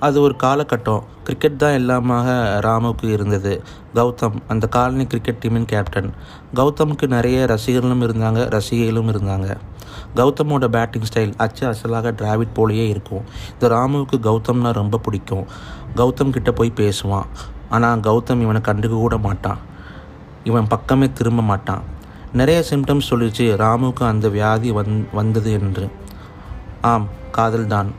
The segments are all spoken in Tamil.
அது ஒரு காலகட்டம். கிரிக்கெட் தான் எல்லாமாக ராமுவுக்கு இருந்தது. கௌதம் அந்த காலனி கிரிக்கெட் டீமின் கேப்டன் கௌதமுக்கு நிறைய ரசிகர்களும் இருந்தாங்க ரசிகைகளும் இருந்தாங்க. கௌதமோட பேட்டிங் ஸ்டைல் அச்சு அசலாக டிராவிட் போலேயே இருக்கும். இந்த ராமுவுக்கு கௌதம்னா ரொம்ப பிடிக்கும். கௌதம் கிட்ட போய் பேசுவான். ஆனால் கௌதம் இவனை கண்டுக்க கூட மாட்டான். இவன் பக்கமே திரும்ப மாட்டான். நிறைய சிம்டம்ஸ் சொல்லிச்சு ராமுவுக்கு அந்த வியாதி வந் வந்தது என்று. ஆம் காதல்தான்.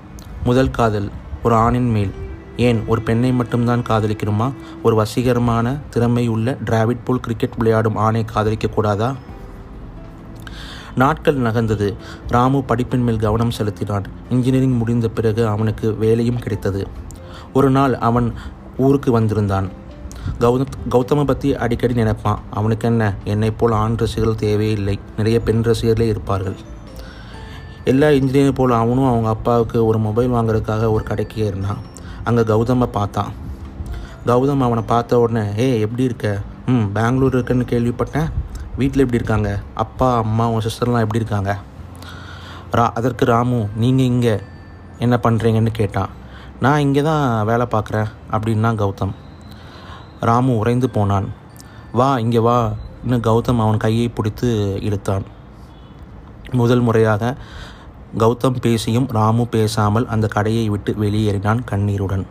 முதல் காதல். ஒரு ஆணின் மேல். ஏன் ஒரு பெண்ணை மட்டும்தான் காதலிக்கணுமா ஒரு வசீகரமான திறமை உள்ள டிராவிட் போல் கிரிக்கெட் விளையாடும் ஆணை காதலிக்கக்கூடாதா நாட்கள் நகர்ந்தது. ராமு படிப்பின் மேல் கவனம் செலுத்தினான். இன்ஜினியரிங் முடிந்த பிறகு அவனுக்கு வேலையும் கிடைத்தது. ஒரு நாள் அவன் ஊருக்கு வந்திருந்தான். கௌத கௌதமை பற்றி அடிக்கடி நினைப்பான். அவனுக்கு என்ன? என்னை போல் ஆண் ரசிகர்கள் தேவையில்லை. நிறைய பெண் ரசிகர்களே இருப்பார்கள். எல்லா இன்ஜினியர் போல் அவனும் அவங்க அப்பாவுக்கு ஒரு மொபைல் வாங்குறதுக்காக ஒரு கடைக்கு ஏறினான். அங்கே கௌதமை பார்த்தான். கௌதம் அவனை பார்த்த உடனே ஏ எப்படி இருக்க? ம் பெங்களூர் இருக்குன்னு கேள்விப்பட்டேன். வீட்டில் எப்படி இருக்காங்க? அப்பா அம்மா உன் சிஸ்டர்லாம் எப்படி இருக்காங்க? ரா அதற்கு ராமு நீங்கள் இங்கே என்ன பண்ணுறீங்கன்னு கேட்டான். நான் இங்கே தான் வேலை பார்க்குறேன் அப்படின்னா கௌதம். ராமு உறைந்து போனான். வா இங்கே வா இன்னும் கௌதம் அவன் கையை பிடித்து இழுத்தான். முதல் முறையாக கௌதம் பேசியும் ராமு பேசாமல் அந்த கடையை விட்டு வெளியேறினான் கண்ணீருடன்.